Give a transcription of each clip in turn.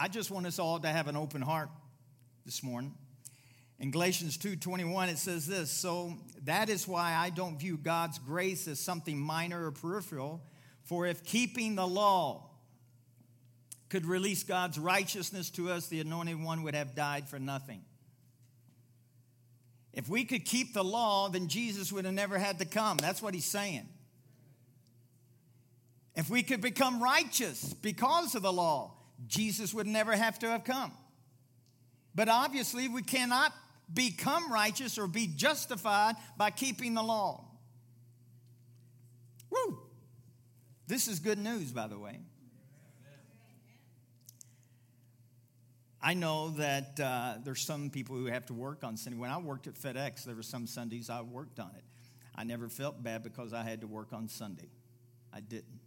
I just want us all to have an open heart this morning. In Galatians 2:21 it says this, so that is why I don't view God's grace as something minor or peripheral, for if keeping the law could release God's righteousness to us, the anointed one would have died for nothing. If we could keep the law, then Jesus would have never had to come. That's what he's saying. If we could become righteous because of the law, Jesus would never have to have come. But obviously, we cannot become righteous or be justified by keeping the law. Woo! This is good news, by the way. I know that uh, there's some people who have to work on Sunday. When I worked at FedEx, there were some Sundays I worked on it. I never felt bad because I had to work on Sunday. I didn't.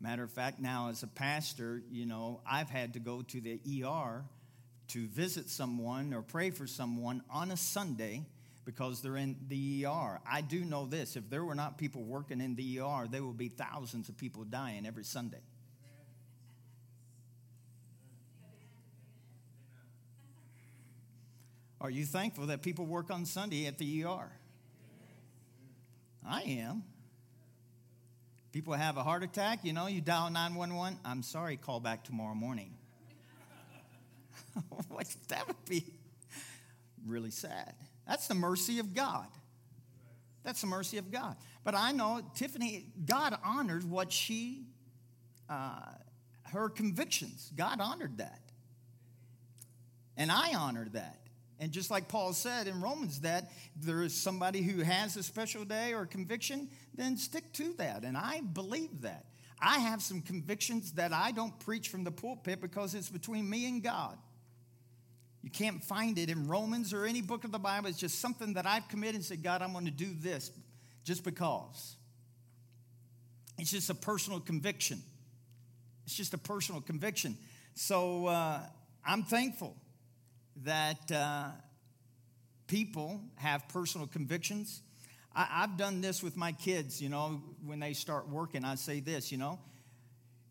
Matter of fact, now as a pastor, you know, I've had to go to the ER to visit someone or pray for someone on a Sunday because they're in the ER. I do know this if there were not people working in the ER, there would be thousands of people dying every Sunday. Are you thankful that people work on Sunday at the ER? I am. People have a heart attack, you know, you dial 911. I'm sorry, call back tomorrow morning. what, that would be really sad. That's the mercy of God. That's the mercy of God. But I know Tiffany, God honored what she, uh, her convictions. God honored that. And I honored that. And just like Paul said in Romans, that there is somebody who has a special day or conviction, then stick to that. And I believe that. I have some convictions that I don't preach from the pulpit because it's between me and God. You can't find it in Romans or any book of the Bible. It's just something that I've committed and said, God, I'm going to do this just because. It's just a personal conviction. It's just a personal conviction. So uh, I'm thankful that uh, people have personal convictions. I, have done this with my kids, you know, when they start working, I say this, you know,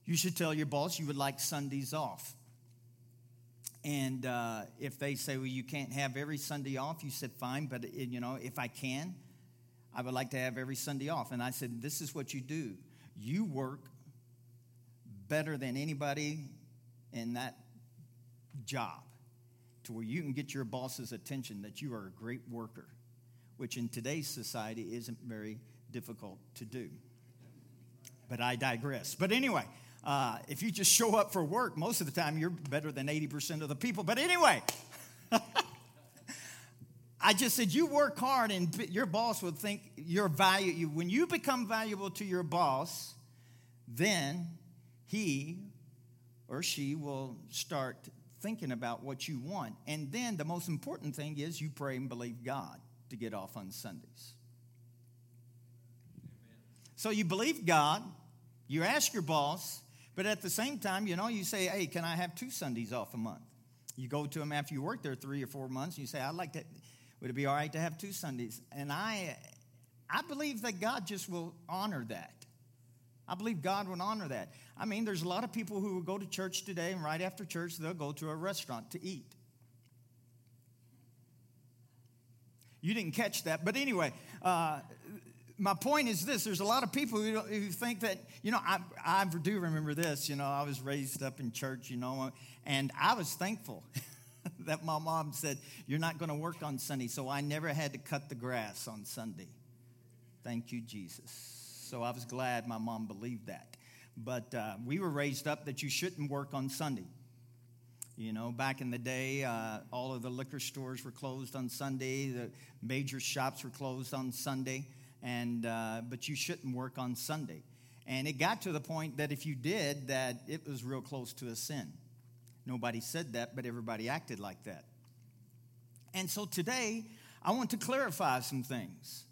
you should tell your boss you would like Sundays off. And uh, if they say, well, you can't have every Sunday off, you said, fine, but, it, you know, if I can, I would like to have every Sunday off. And I said, this is what you do you work better than anybody in that job to where you can get your boss's attention that you are a great worker, which in today's society isn't very difficult to do. But I digress. But anyway, uh, if you just show up for work, most of the time you're better than 80% of the people. But anyway, I just said you work hard and your boss would think you're value. When you become valuable to your boss, then he or she will start thinking about what you want. And then the most important thing is you pray and believe God to get off on Sundays. Amen. So you believe God, you ask your boss, but at the same time, you know, you say, hey, can I have two Sundays off a month? You go to him after you work there three or four months, and you say, I'd like to, would it be all right to have two Sundays? And I, I believe that God just will honor that. I believe God would honor that. I mean, there's a lot of people who will go to church today, and right after church, they'll go to a restaurant to eat. You didn't catch that. But anyway, uh, my point is this there's a lot of people who, who think that, you know, I, I do remember this. You know, I was raised up in church, you know, and I was thankful. that my mom said, You're not going to work on Sunday. So I never had to cut the grass on Sunday. Thank you, Jesus. So I was glad my mom believed that. But uh, we were raised up that you shouldn't work on Sunday. You know, back in the day, uh, all of the liquor stores were closed on Sunday, the major shops were closed on Sunday, and uh, but you shouldn't work on Sunday. And it got to the point that if you did, that it was real close to a sin. Nobody said that, but everybody acted like that. And so today, I want to clarify some things.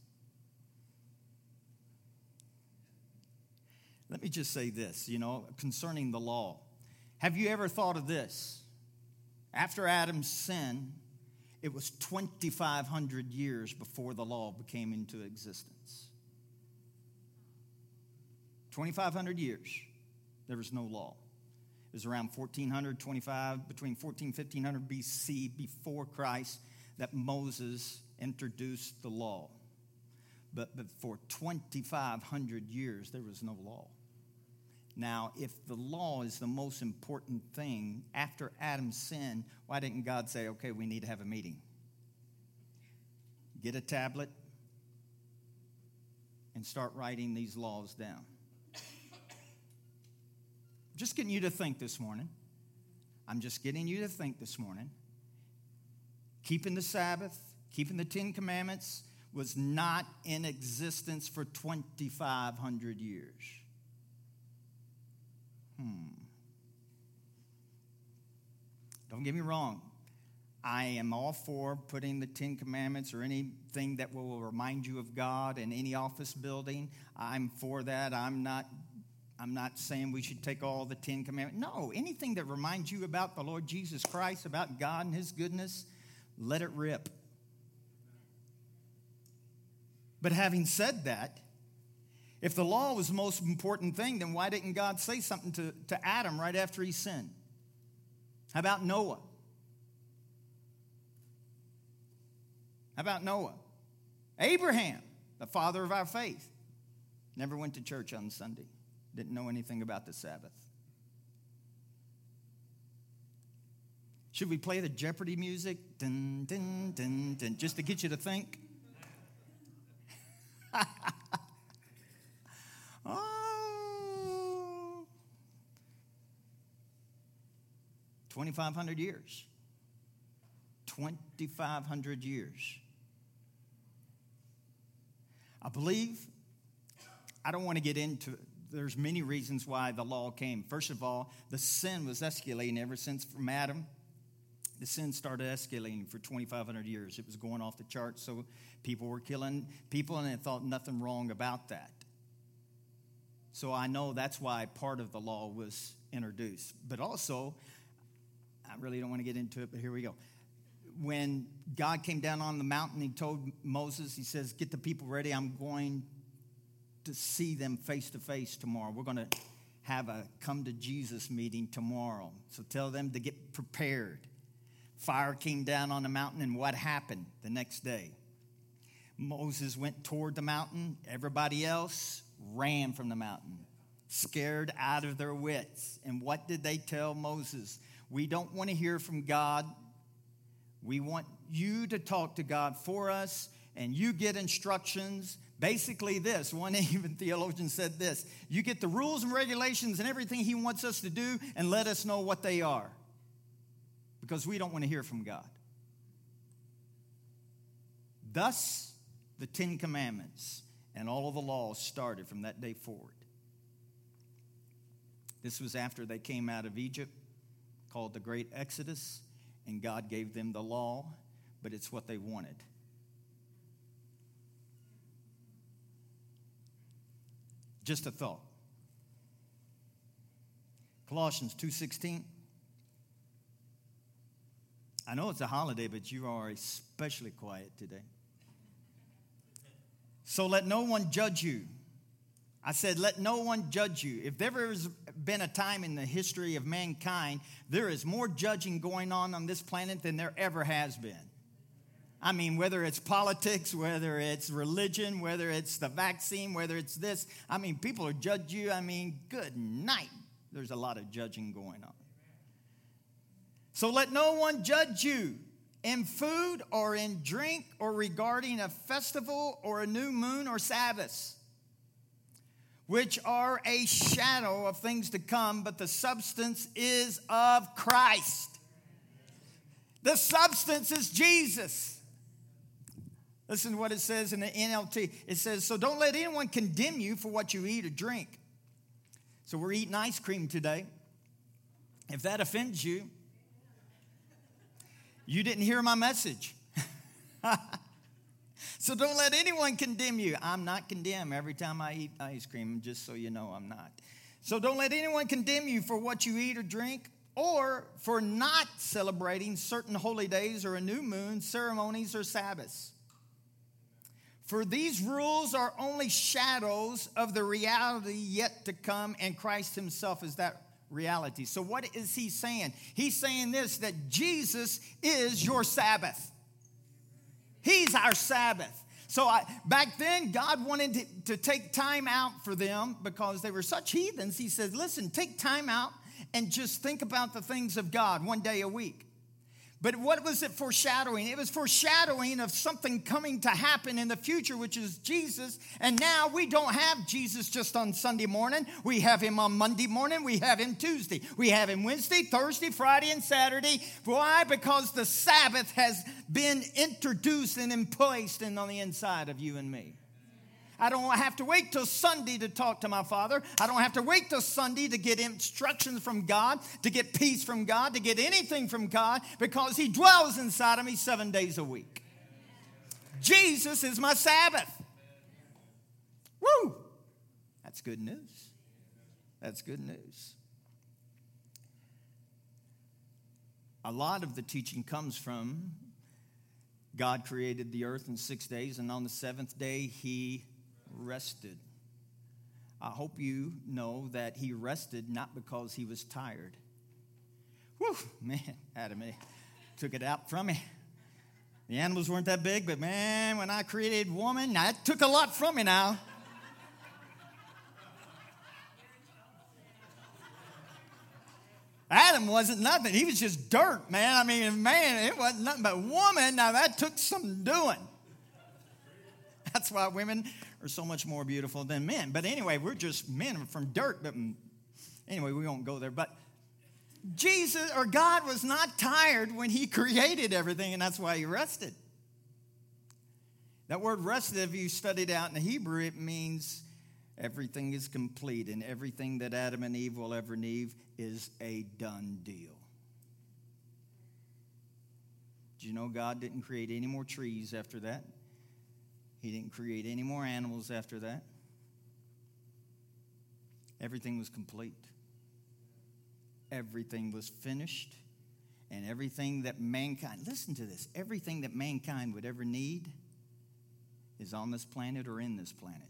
Let me just say this, you know, concerning the law. Have you ever thought of this? After Adam's sin, it was 2,500 years before the law became into existence. 2,500 years, there was no law. It was around 1425, between 14 1500 BC, before Christ, that Moses introduced the law. But, but for 2,500 years, there was no law. Now, if the law is the most important thing after Adam's sin, why didn't God say, okay, we need to have a meeting? Get a tablet and start writing these laws down. Just getting you to think this morning. I'm just getting you to think this morning. Keeping the Sabbath, keeping the Ten Commandments was not in existence for 2,500 years. Hmm. Don't get me wrong. I am all for putting the Ten Commandments or anything that will remind you of God in any office building. I'm for that. I'm not. I'm not saying we should take all the Ten Commandments. No, anything that reminds you about the Lord Jesus Christ, about God and His goodness, let it rip. But having said that, if the law was the most important thing, then why didn't God say something to, to Adam right after he sinned? How about Noah? How about Noah? Abraham, the father of our faith, never went to church on Sunday, didn't know anything about the Sabbath. Should we play the Jeopardy music? Dun, dun, dun, dun, just to get you to think? oh. 2,500 years. 2,500 years. I believe, I don't want to get into it. there's many reasons why the law came. First of all, the sin was escalating ever since from Adam the sin started escalating for 2,500 years. It was going off the charts, so people were killing people, and they thought nothing wrong about that. So I know that's why part of the law was introduced. But also, I really don't want to get into it, but here we go. When God came down on the mountain, he told Moses, he says, Get the people ready. I'm going to see them face to face tomorrow. We're going to have a come to Jesus meeting tomorrow. So tell them to get prepared. Fire came down on the mountain, and what happened the next day? Moses went toward the mountain. Everybody else ran from the mountain, scared out of their wits. And what did they tell Moses? We don't want to hear from God. We want you to talk to God for us, and you get instructions. Basically, this one even theologian said this you get the rules and regulations and everything He wants us to do, and let us know what they are because we don't want to hear from God. Thus, the Ten Commandments and all of the laws started from that day forward. This was after they came out of Egypt, called the Great Exodus, and God gave them the law, but it's what they wanted. Just a thought. Colossians 2:16 I know it's a holiday, but you are especially quiet today. So let no one judge you. I said, let no one judge you. If there has been a time in the history of mankind, there is more judging going on on this planet than there ever has been. I mean, whether it's politics, whether it's religion, whether it's the vaccine, whether it's this, I mean, people are judge you. I mean, good night. There's a lot of judging going on. So let no one judge you in food or in drink or regarding a festival or a new moon or Sabbath, which are a shadow of things to come, but the substance is of Christ. The substance is Jesus. Listen to what it says in the NLT. It says, So don't let anyone condemn you for what you eat or drink. So we're eating ice cream today. If that offends you, you didn't hear my message. so don't let anyone condemn you. I'm not condemned every time I eat ice cream, just so you know I'm not. So don't let anyone condemn you for what you eat or drink or for not celebrating certain holy days or a new moon, ceremonies, or Sabbaths. For these rules are only shadows of the reality yet to come, and Christ Himself is that reality. So, what is he saying? He's saying this that Jesus is your Sabbath. He's our Sabbath. So I, back then, God wanted to, to take time out for them because they were such heathens. He said, Listen, take time out and just think about the things of God one day a week. But what was it foreshadowing? It was foreshadowing of something coming to happen in the future, which is Jesus. And now we don't have Jesus just on Sunday morning. We have him on Monday morning. We have him Tuesday. We have him Wednesday, Thursday, Friday, and Saturday. Why? Because the Sabbath has been introduced and placed in on the inside of you and me. I don't have to wait till Sunday to talk to my Father. I don't have to wait till Sunday to get instructions from God, to get peace from God, to get anything from God, because He dwells inside of me seven days a week. Jesus is my Sabbath. Woo! That's good news. That's good news. A lot of the teaching comes from God created the earth in six days, and on the seventh day, He rested. I hope you know that he rested not because he was tired. Whew, man, Adam took it out from me. The animals weren't that big, but man, when I created woman, that took a lot from me now. Adam wasn't nothing. He was just dirt, man. I mean, man, it wasn't nothing but woman. Now that took some doing. That's why women are so much more beautiful than men. But anyway, we're just men from dirt. But mm, anyway, we won't go there. But Jesus or God was not tired when he created everything, and that's why he rested. That word rested, if you studied out in the Hebrew, it means everything is complete, and everything that Adam and Eve will ever need is a done deal. Do you know God didn't create any more trees after that? He didn't create any more animals after that. Everything was complete. Everything was finished. And everything that mankind, listen to this, everything that mankind would ever need is on this planet or in this planet.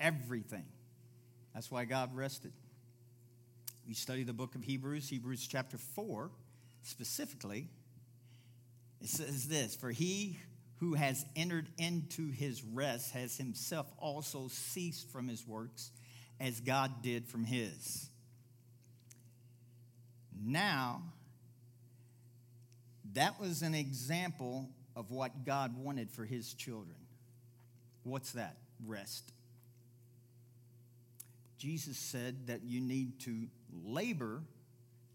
Everything. That's why God rested. We study the book of Hebrews, Hebrews chapter 4 specifically. It says this For he who has entered into his rest has himself also ceased from his works as God did from his. Now, that was an example of what God wanted for his children. What's that? Rest. Jesus said that you need to labor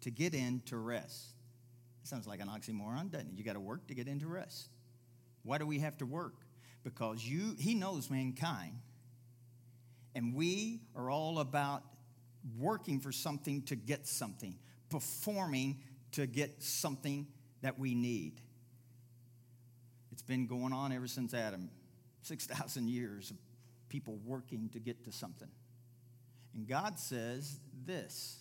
to get into rest. Sounds like an oxymoron, doesn't it? You got to work to get into rest. Why do we have to work? Because you, he knows mankind. And we are all about working for something to get something, performing to get something that we need. It's been going on ever since Adam 6,000 years of people working to get to something. And God says this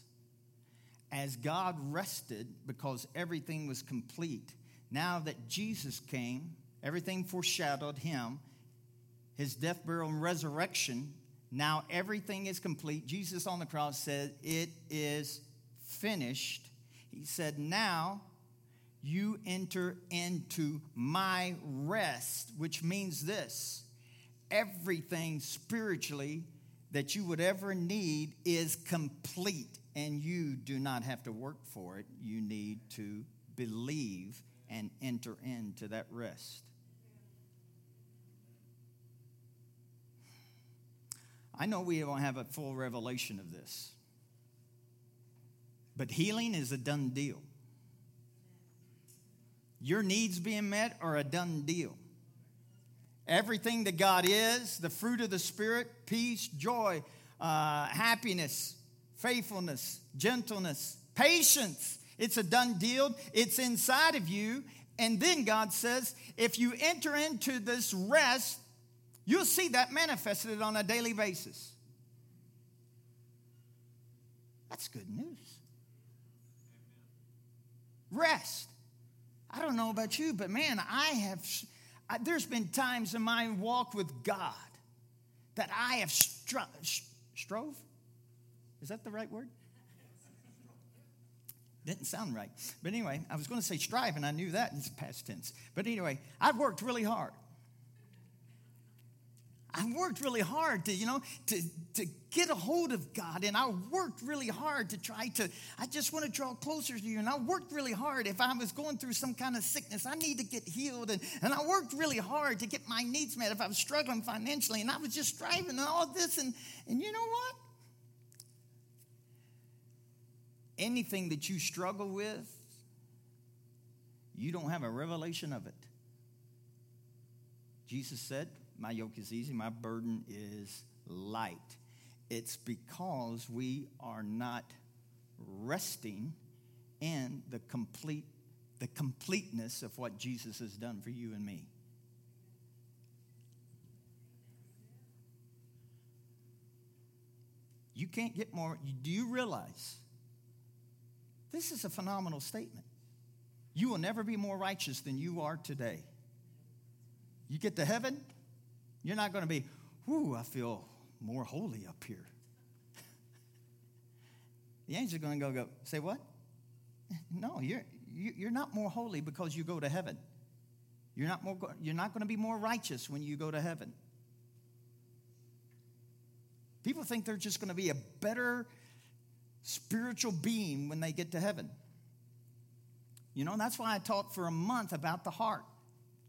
as God rested because everything was complete, now that Jesus came, Everything foreshadowed him, his death, burial, and resurrection. Now everything is complete. Jesus on the cross said, It is finished. He said, Now you enter into my rest, which means this everything spiritually that you would ever need is complete, and you do not have to work for it. You need to believe and enter into that rest. I know we don't have a full revelation of this, but healing is a done deal. Your needs being met are a done deal. Everything that God is, the fruit of the Spirit, peace, joy, uh, happiness, faithfulness, gentleness, patience, it's a done deal. It's inside of you. And then God says, if you enter into this rest, You'll see that manifested on a daily basis. That's good news. Rest. I don't know about you, but man, I have, I, there's been times in my walk with God that I have stro- strove. Is that the right word? Didn't sound right. But anyway, I was going to say strive, and I knew that. It's past tense. But anyway, I've worked really hard. I worked really hard to, you know, to, to get a hold of God. And I worked really hard to try to, I just want to draw closer to you. And I worked really hard. If I was going through some kind of sickness, I need to get healed. And, and I worked really hard to get my needs met if I was struggling financially. And I was just striving and all this. And, and you know what? Anything that you struggle with, you don't have a revelation of it. Jesus said, my yoke is easy, my burden is light. It's because we are not resting in the complete the completeness of what Jesus has done for you and me. You can't get more. Do you realize? This is a phenomenal statement. You will never be more righteous than you are today. You get to heaven, you're not going to be, whoo, I feel more holy up here. the angels going to go, go, say what? No, you're, you're not more holy because you go to heaven. You're not, more, you're not going to be more righteous when you go to heaven. People think they're just going to be a better spiritual being when they get to heaven. You know, that's why I taught for a month about the heart.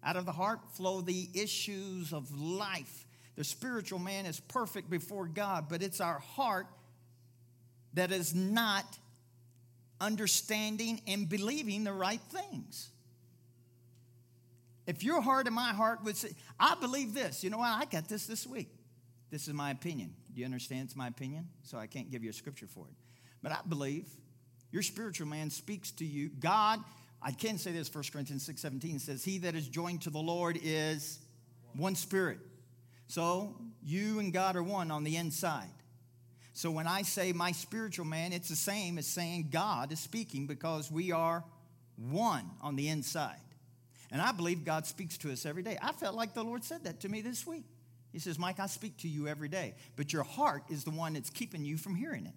Out of the heart flow the issues of life. The spiritual man is perfect before God, but it's our heart that is not understanding and believing the right things. If your heart and my heart would say, I believe this, you know what? I got this this week. This is my opinion. Do you understand it's my opinion? So I can't give you a scripture for it. But I believe your spiritual man speaks to you. God I can say this, 1 Corinthians 6 17 says, He that is joined to the Lord is one spirit. So you and God are one on the inside. So when I say my spiritual man, it's the same as saying God is speaking because we are one on the inside. And I believe God speaks to us every day. I felt like the Lord said that to me this week. He says, Mike, I speak to you every day, but your heart is the one that's keeping you from hearing it.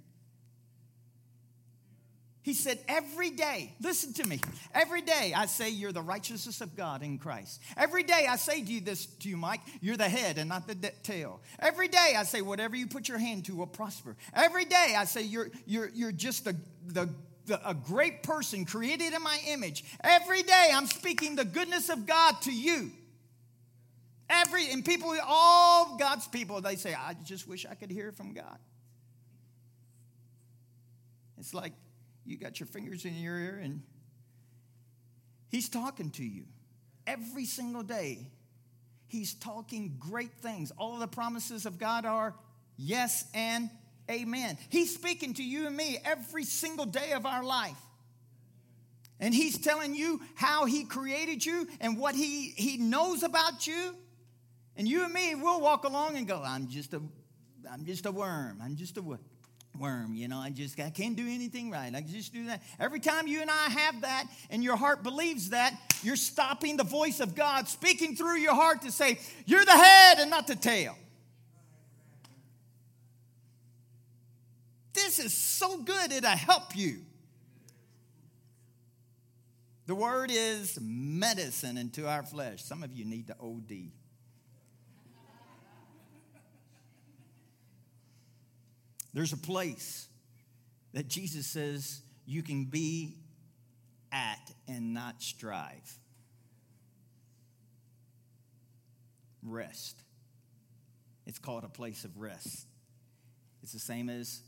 He said, Every day, listen to me, every day I say you're the righteousness of God in Christ. Every day I say to you this to you, Mike, you're the head and not the de- tail. Every day I say, whatever you put your hand to will prosper. Every day I say you're you're you're just the the a great person created in my image. Every day I'm speaking the goodness of God to you. Every and people, all God's people, they say, I just wish I could hear from God. It's like you got your fingers in your ear and he's talking to you every single day. He's talking great things. All of the promises of God are yes and amen. He's speaking to you and me every single day of our life. And he's telling you how he created you and what he, he knows about you. And you and me, we'll walk along and go, I'm just a, I'm just a worm. I'm just a worm worm. You know, I just I can't do anything right. I just do that. Every time you and I have that and your heart believes that, you're stopping the voice of God speaking through your heart to say, You're the head and not the tail. This is so good, it'll help you. The word is medicine into our flesh. Some of you need to OD. There's a place that Jesus says you can be at and not strive. Rest. It's called a place of rest. It's the same as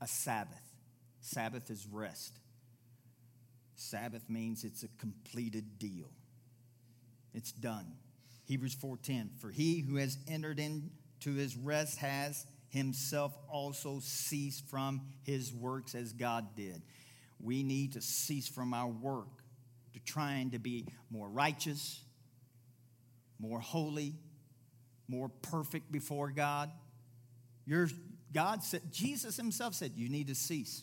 a Sabbath. Sabbath is rest. Sabbath means it's a completed deal. It's done. Hebrews 4:10 For he who has entered into his rest has himself also ceased from his works as God did. We need to cease from our work to trying to be more righteous, more holy, more perfect before God. Your, God said, Jesus himself said, you need to cease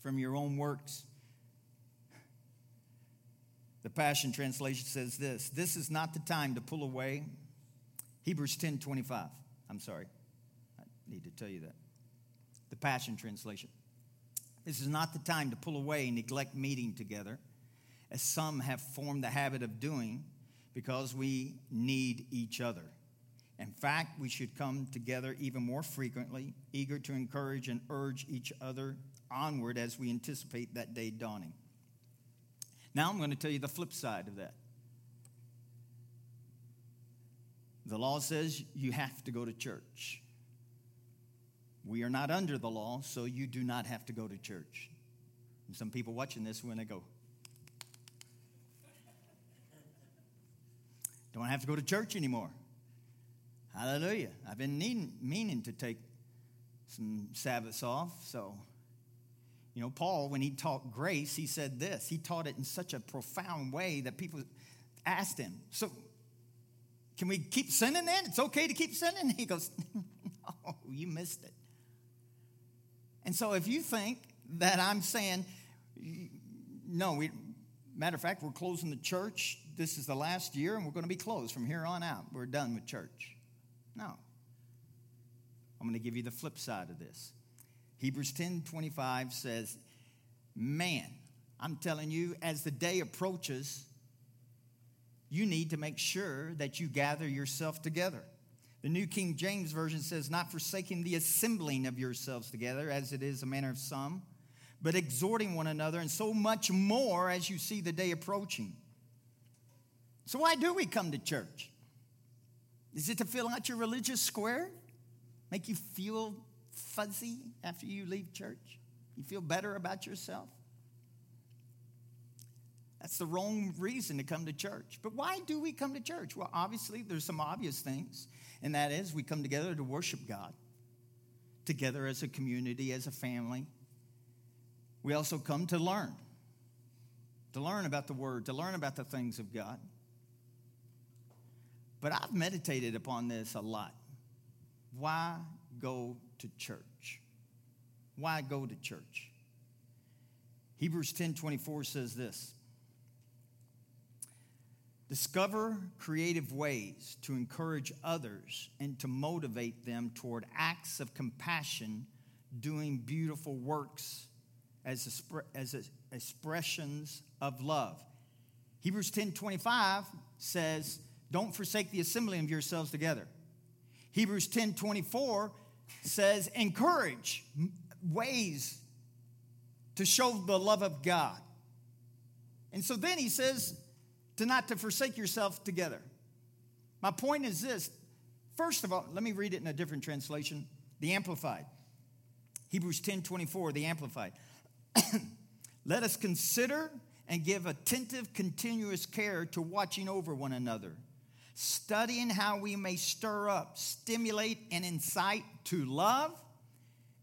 from your own works. The Passion Translation says this This is not the time to pull away. Hebrews 10 25. I'm sorry need to tell you that. The Passion Translation. This is not the time to pull away and neglect meeting together, as some have formed the habit of doing, because we need each other. In fact, we should come together even more frequently, eager to encourage and urge each other onward as we anticipate that day dawning. Now, I'm going to tell you the flip side of that. The law says you have to go to church. We are not under the law, so you do not have to go to church. And some people watching this when they go, don't have to go to church anymore. Hallelujah. I've been needing, meaning to take some Sabbaths off. So, you know, Paul, when he taught grace, he said this. He taught it in such a profound way that people asked him, So, can we keep sinning then? It's okay to keep sinning? He goes, No, you missed it. And so, if you think that I'm saying, no, we, matter of fact, we're closing the church. This is the last year, and we're going to be closed from here on out. We're done with church. No. I'm going to give you the flip side of this. Hebrews 10 25 says, Man, I'm telling you, as the day approaches, you need to make sure that you gather yourself together. The New King James Version says, Not forsaking the assembling of yourselves together, as it is a manner of some, but exhorting one another, and so much more as you see the day approaching. So, why do we come to church? Is it to fill out your religious square? Make you feel fuzzy after you leave church? You feel better about yourself? That's the wrong reason to come to church. But why do we come to church? Well, obviously, there's some obvious things, and that is we come together to worship God, together as a community, as a family. We also come to learn, to learn about the Word, to learn about the things of God. But I've meditated upon this a lot. Why go to church? Why go to church? Hebrews 10 24 says this Discover creative ways to encourage others and to motivate them toward acts of compassion, doing beautiful works as, as expressions of love. Hebrews 10 25 says, don't forsake the assembling of yourselves together. Hebrews 10 24 says, encourage ways to show the love of God. And so then he says, to not to forsake yourself together. My point is this. First of all, let me read it in a different translation, the Amplified. Hebrews 10 24, the Amplified. Let us consider and give attentive, continuous care to watching over one another studying how we may stir up, stimulate, and incite to love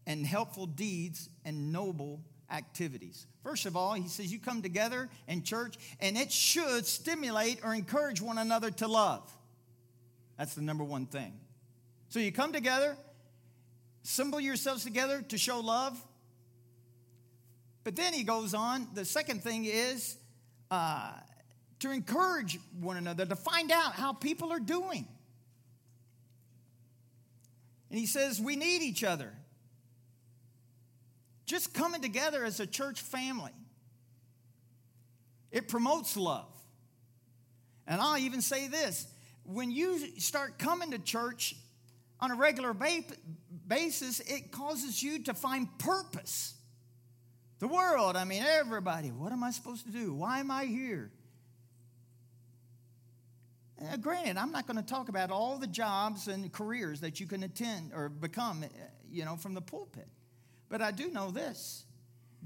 and helpful deeds and noble activities. First of all, he says you come together in church and it should stimulate or encourage one another to love. That's the number one thing. So you come together, assemble yourselves together to show love. But then he goes on, the second thing is uh, to encourage one another, to find out how people are doing. And he says, we need each other. Just coming together as a church family, it promotes love. And I'll even say this when you start coming to church on a regular basis, it causes you to find purpose. The world, I mean, everybody, what am I supposed to do? Why am I here? Uh, granted, I'm not going to talk about all the jobs and careers that you can attend or become, uh, you know, from the pulpit. But I do know this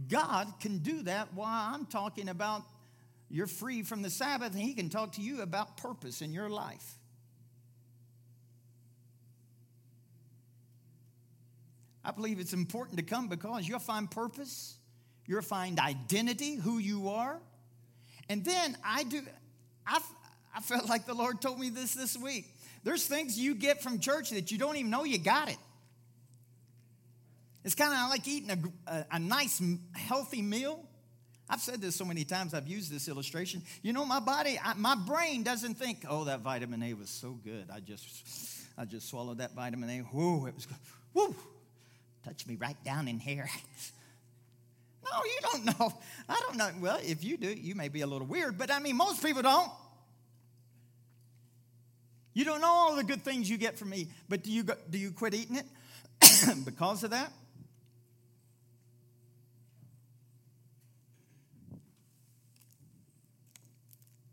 God can do that while I'm talking about you're free from the Sabbath, and He can talk to you about purpose in your life. I believe it's important to come because you'll find purpose, you'll find identity, who you are. And then I do, I've, I felt like the Lord told me this this week. There's things you get from church that you don't even know you got it. It's kind of like eating a, a, a, nice, healthy meal. I've said this so many times, I've used this illustration. You know, my body, I, my brain doesn't think, oh, that vitamin A was so good. I just, I just swallowed that vitamin A. Whoa, it was good. Woo, touched me right down in here. No, you don't know. I don't know. Well, if you do, you may be a little weird, but I mean, most people don't. You don't know all the good things you get from me, but do you, go, do you quit eating it because of that?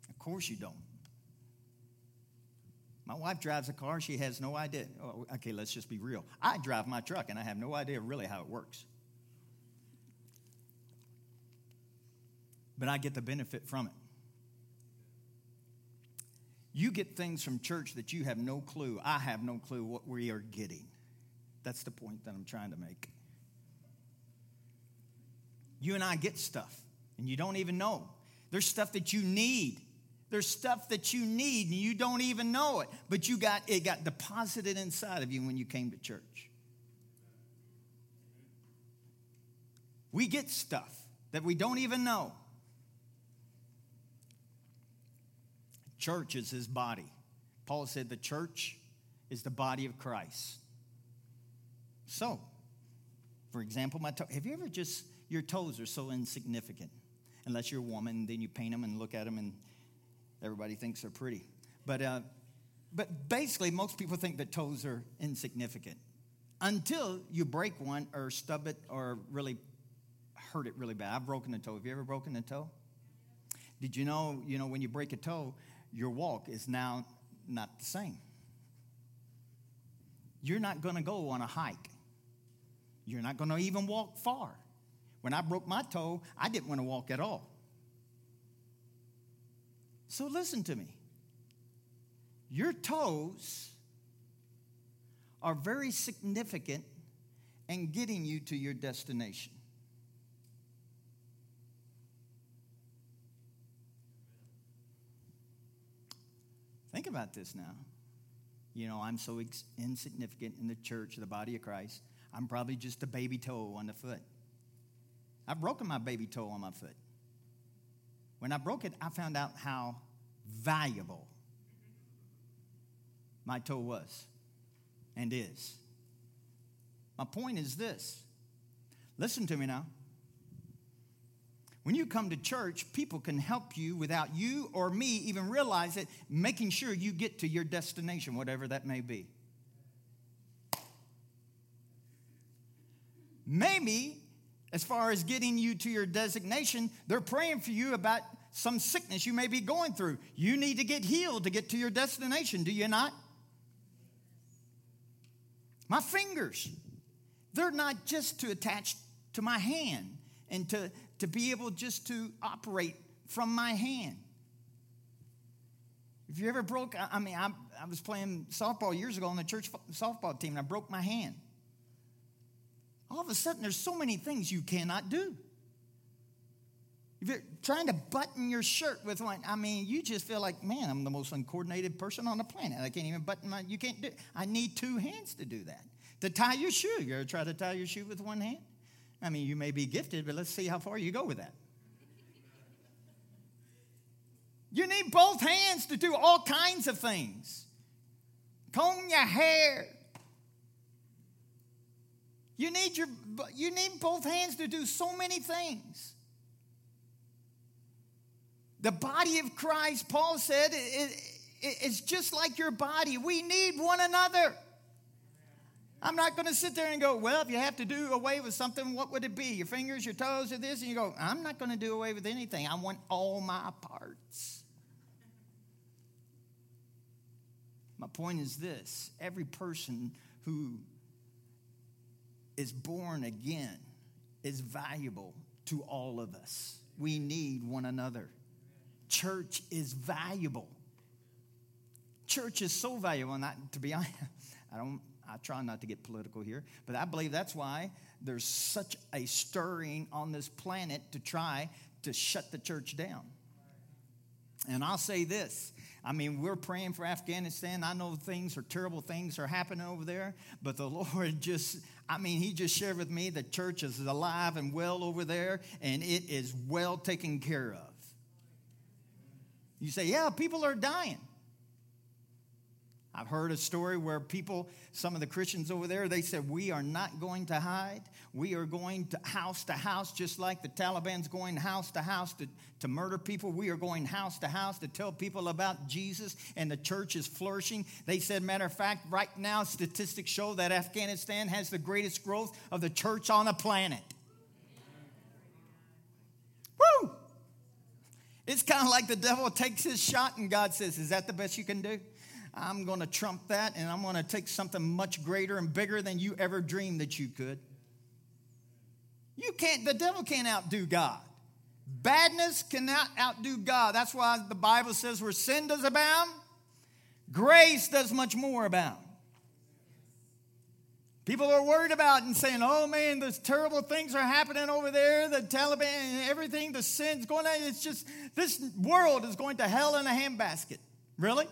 Of course you don't. My wife drives a car, she has no idea. Oh, okay, let's just be real. I drive my truck and I have no idea really how it works. But I get the benefit from it. You get things from church that you have no clue. I have no clue what we are getting. That's the point that I'm trying to make. You and I get stuff, and you don't even know. There's stuff that you need. There's stuff that you need, and you don't even know it, but you got it got deposited inside of you when you came to church. We get stuff that we don't even know. Church is his body. Paul said the church is the body of Christ. So, for example, my toe, have you ever just, your toes are so insignificant. Unless you're a woman, then you paint them and look at them and everybody thinks they're pretty. But, uh, but basically, most people think that toes are insignificant until you break one or stub it or really hurt it really bad. I've broken a toe. Have you ever broken a toe? Did you know, you know, when you break a toe, your walk is now not the same. You're not going to go on a hike. You're not going to even walk far. When I broke my toe, I didn't want to walk at all. So listen to me. Your toes are very significant in getting you to your destination. Think about this now. You know, I'm so ex- insignificant in the church, the body of Christ. I'm probably just a baby toe on the foot. I've broken my baby toe on my foot. When I broke it, I found out how valuable my toe was and is. My point is this listen to me now. When you come to church, people can help you without you or me even realize it, making sure you get to your destination, whatever that may be. Maybe, as far as getting you to your designation, they're praying for you about some sickness you may be going through. You need to get healed to get to your destination, do you not? My fingers, they're not just to attach to my hand and to to be able just to operate from my hand. If you ever broke, I mean, I, I was playing softball years ago on the church softball team and I broke my hand. All of a sudden, there's so many things you cannot do. If you're trying to button your shirt with one, I mean, you just feel like, man, I'm the most uncoordinated person on the planet. I can't even button my, you can't do I need two hands to do that. To tie your shoe, you ever try to tie your shoe with one hand? I mean, you may be gifted, but let's see how far you go with that. You need both hands to do all kinds of things. Comb your hair. You need, your, you need both hands to do so many things. The body of Christ, Paul said, it's just like your body. We need one another. I'm not going to sit there and go, well, if you have to do away with something, what would it be? Your fingers, your toes, or this? And you go, I'm not going to do away with anything. I want all my parts. My point is this every person who is born again is valuable to all of us. We need one another. Church is valuable. Church is so valuable. And I, to be honest, I don't I try not to get political here, but I believe that's why there's such a stirring on this planet to try to shut the church down. And I'll say this I mean, we're praying for Afghanistan. I know things are terrible things are happening over there, but the Lord just, I mean, He just shared with me the church is alive and well over there, and it is well taken care of. You say, yeah, people are dying. I've heard a story where people, some of the Christians over there, they said, We are not going to hide. We are going to house to house, just like the Taliban's going house to house to, to murder people. We are going house to house to tell people about Jesus, and the church is flourishing. They said, matter of fact, right now, statistics show that Afghanistan has the greatest growth of the church on the planet. Woo! It's kind of like the devil takes his shot, and God says, Is that the best you can do? I'm going to trump that and I'm going to take something much greater and bigger than you ever dreamed that you could. You can't, the devil can't outdo God. Badness cannot outdo God. That's why the Bible says where sin does abound, grace does much more abound. People are worried about and saying, oh man, those terrible things are happening over there, the Taliban and everything, the sin's going on. It's just, this world is going to hell in a handbasket. Really?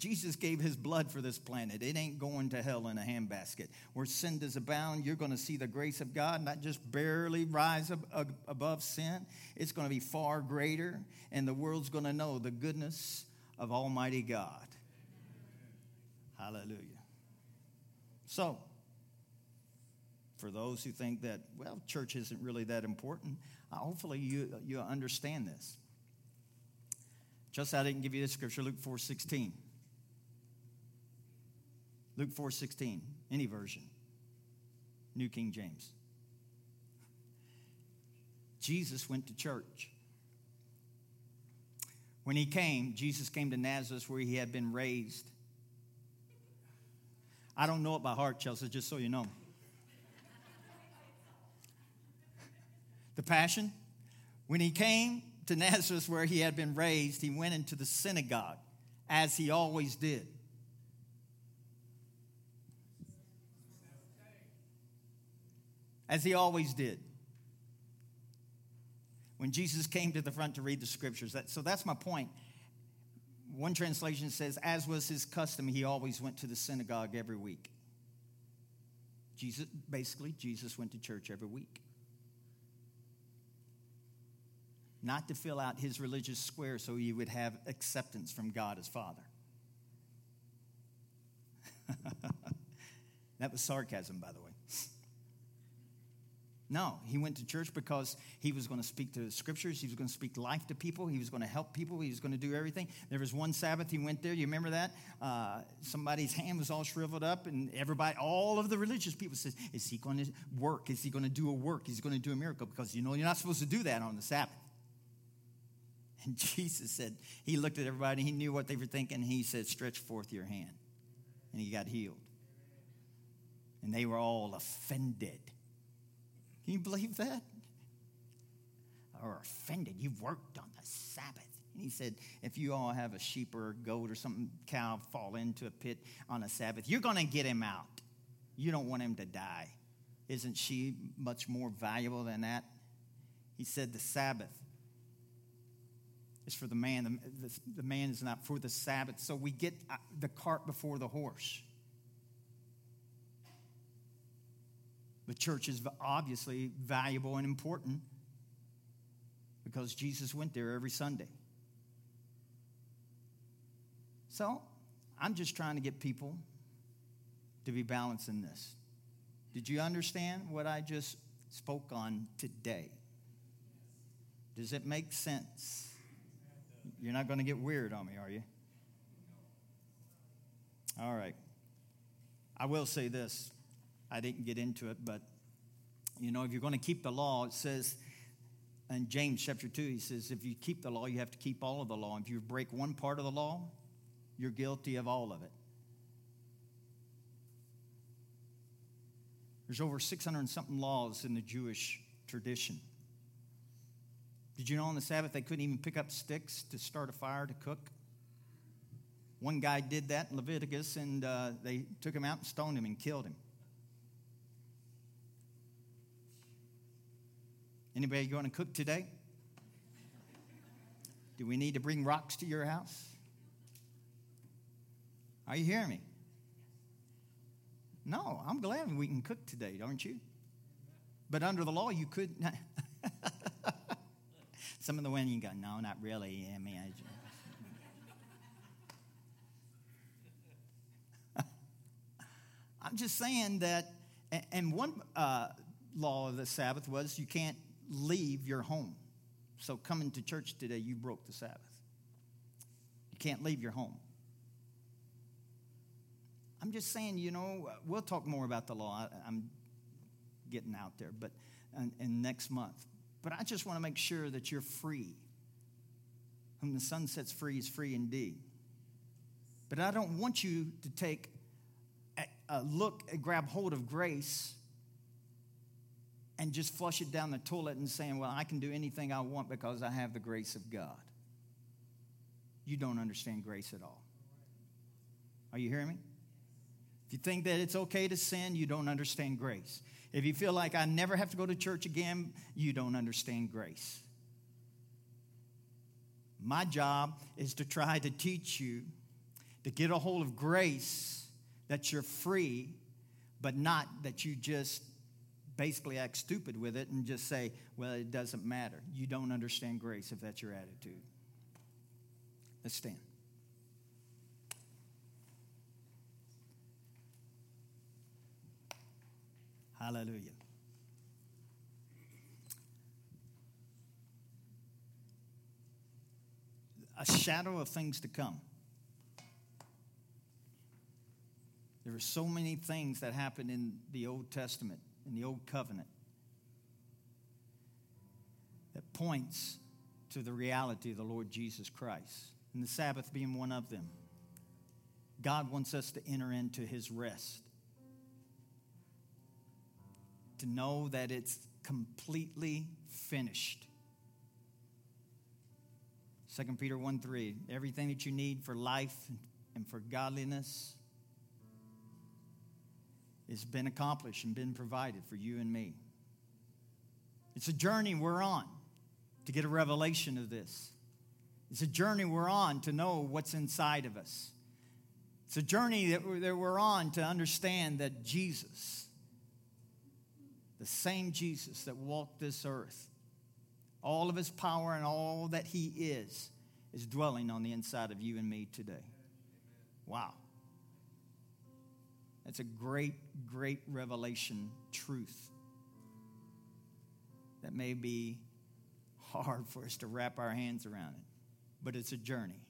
Jesus gave his blood for this planet. It ain't going to hell in a handbasket. Where sin does abound, you're going to see the grace of God not just barely rise ab- above sin, it's going to be far greater, and the world's going to know the goodness of Almighty God. Hallelujah. So, for those who think that, well, church isn't really that important, hopefully you, you understand this. Just I didn't give you the scripture, Luke 4 16. Luke 4 16, any version. New King James. Jesus went to church. When he came, Jesus came to Nazareth where he had been raised. I don't know it by heart, Chelsea, just so you know. the Passion. When he came to Nazareth where he had been raised, he went into the synagogue as he always did. As he always did. When Jesus came to the front to read the scriptures. That, so that's my point. One translation says, as was his custom, he always went to the synagogue every week. Jesus, basically, Jesus went to church every week. Not to fill out his religious square so he would have acceptance from God as Father. that was sarcasm, by the way. No, he went to church because he was going to speak to the scriptures. He was going to speak life to people. He was going to help people. He was going to do everything. There was one Sabbath he went there. You remember that? Uh, somebody's hand was all shriveled up, and everybody, all of the religious people said, Is he going to work? Is he going to do a work? Is he going to do a miracle? Because you know you're not supposed to do that on the Sabbath. And Jesus said, He looked at everybody, he knew what they were thinking. He said, Stretch forth your hand. And he got healed. And they were all offended. Can you believe that? Or offended. You've worked on the Sabbath. And he said, if you all have a sheep or a goat or something, cow fall into a pit on a Sabbath, you're going to get him out. You don't want him to die. Isn't she much more valuable than that? He said, the Sabbath is for the man. The, the, the man is not for the Sabbath. So we get uh, the cart before the horse. The church is obviously valuable and important because Jesus went there every Sunday. So I'm just trying to get people to be balanced in this. Did you understand what I just spoke on today? Does it make sense? You're not going to get weird on me, are you? All right. I will say this I didn't get into it, but you know, if you're going to keep the law, it says in James chapter 2, he says, if you keep the law, you have to keep all of the law. If you break one part of the law, you're guilty of all of it. There's over 600 and something laws in the Jewish tradition. Did you know on the Sabbath they couldn't even pick up sticks to start a fire to cook? One guy did that in Leviticus, and uh, they took him out and stoned him and killed him. Anybody going to cook today? Do we need to bring rocks to your house? Are you hearing me? No, I'm glad we can cook today, aren't you? But under the law, you could not. Some of the women you go, no, not really. I mean, I just... I'm just saying that, and one uh, law of the Sabbath was you can't leave your home. So coming to church today, you broke the Sabbath. You can't leave your home. I'm just saying, you know, we'll talk more about the law. I, am getting out there, but uh, in next month. But I just want to make sure that you're free. Whom the Son sets free is free indeed. But I don't want you to take a, look, a grab hold of grace and just flush it down the toilet and saying, Well, I can do anything I want because I have the grace of God. You don't understand grace at all. Are you hearing me? If you think that it's okay to sin, you don't understand grace. If you feel like I never have to go to church again, you don't understand grace. My job is to try to teach you to get a hold of grace that you're free, but not that you just basically act stupid with it and just say, well, it doesn't matter. You don't understand grace if that's your attitude. Let's stand. Hallelujah. A shadow of things to come. There are so many things that happened in the Old Testament, in the Old Covenant, that points to the reality of the Lord Jesus Christ, and the Sabbath being one of them. God wants us to enter into his rest to know that it's completely finished. 2 Peter 1 3, everything that you need for life and for godliness has been accomplished and been provided for you and me. It's a journey we're on to get a revelation of this. It's a journey we're on to know what's inside of us. It's a journey that we're on to understand that Jesus the same Jesus that walked this earth, all of his power and all that he is, is dwelling on the inside of you and me today. Wow. That's a great, great revelation truth that may be hard for us to wrap our hands around it, but it's a journey.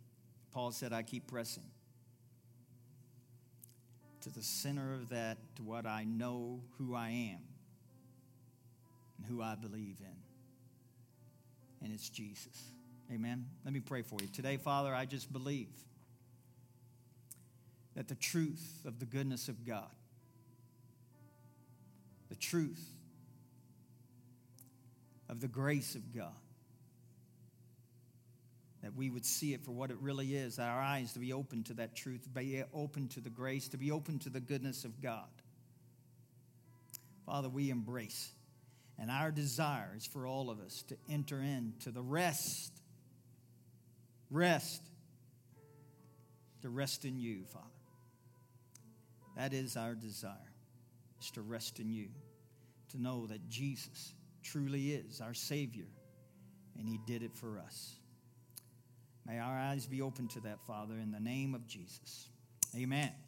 Paul said, I keep pressing to the center of that, to what I know who I am and who I believe in. And it's Jesus. Amen. Let me pray for you. Today, Father, I just believe that the truth of the goodness of God, the truth of the grace of God, that we would see it for what it really is, that our eyes to be open to that truth, be open to the grace, to be open to the goodness of God. Father, we embrace and our desire is for all of us to enter into the rest. Rest. To rest in you, Father. That is our desire, is to rest in you, to know that Jesus truly is our Savior, and He did it for us. May our eyes be open to that, Father, in the name of Jesus. Amen.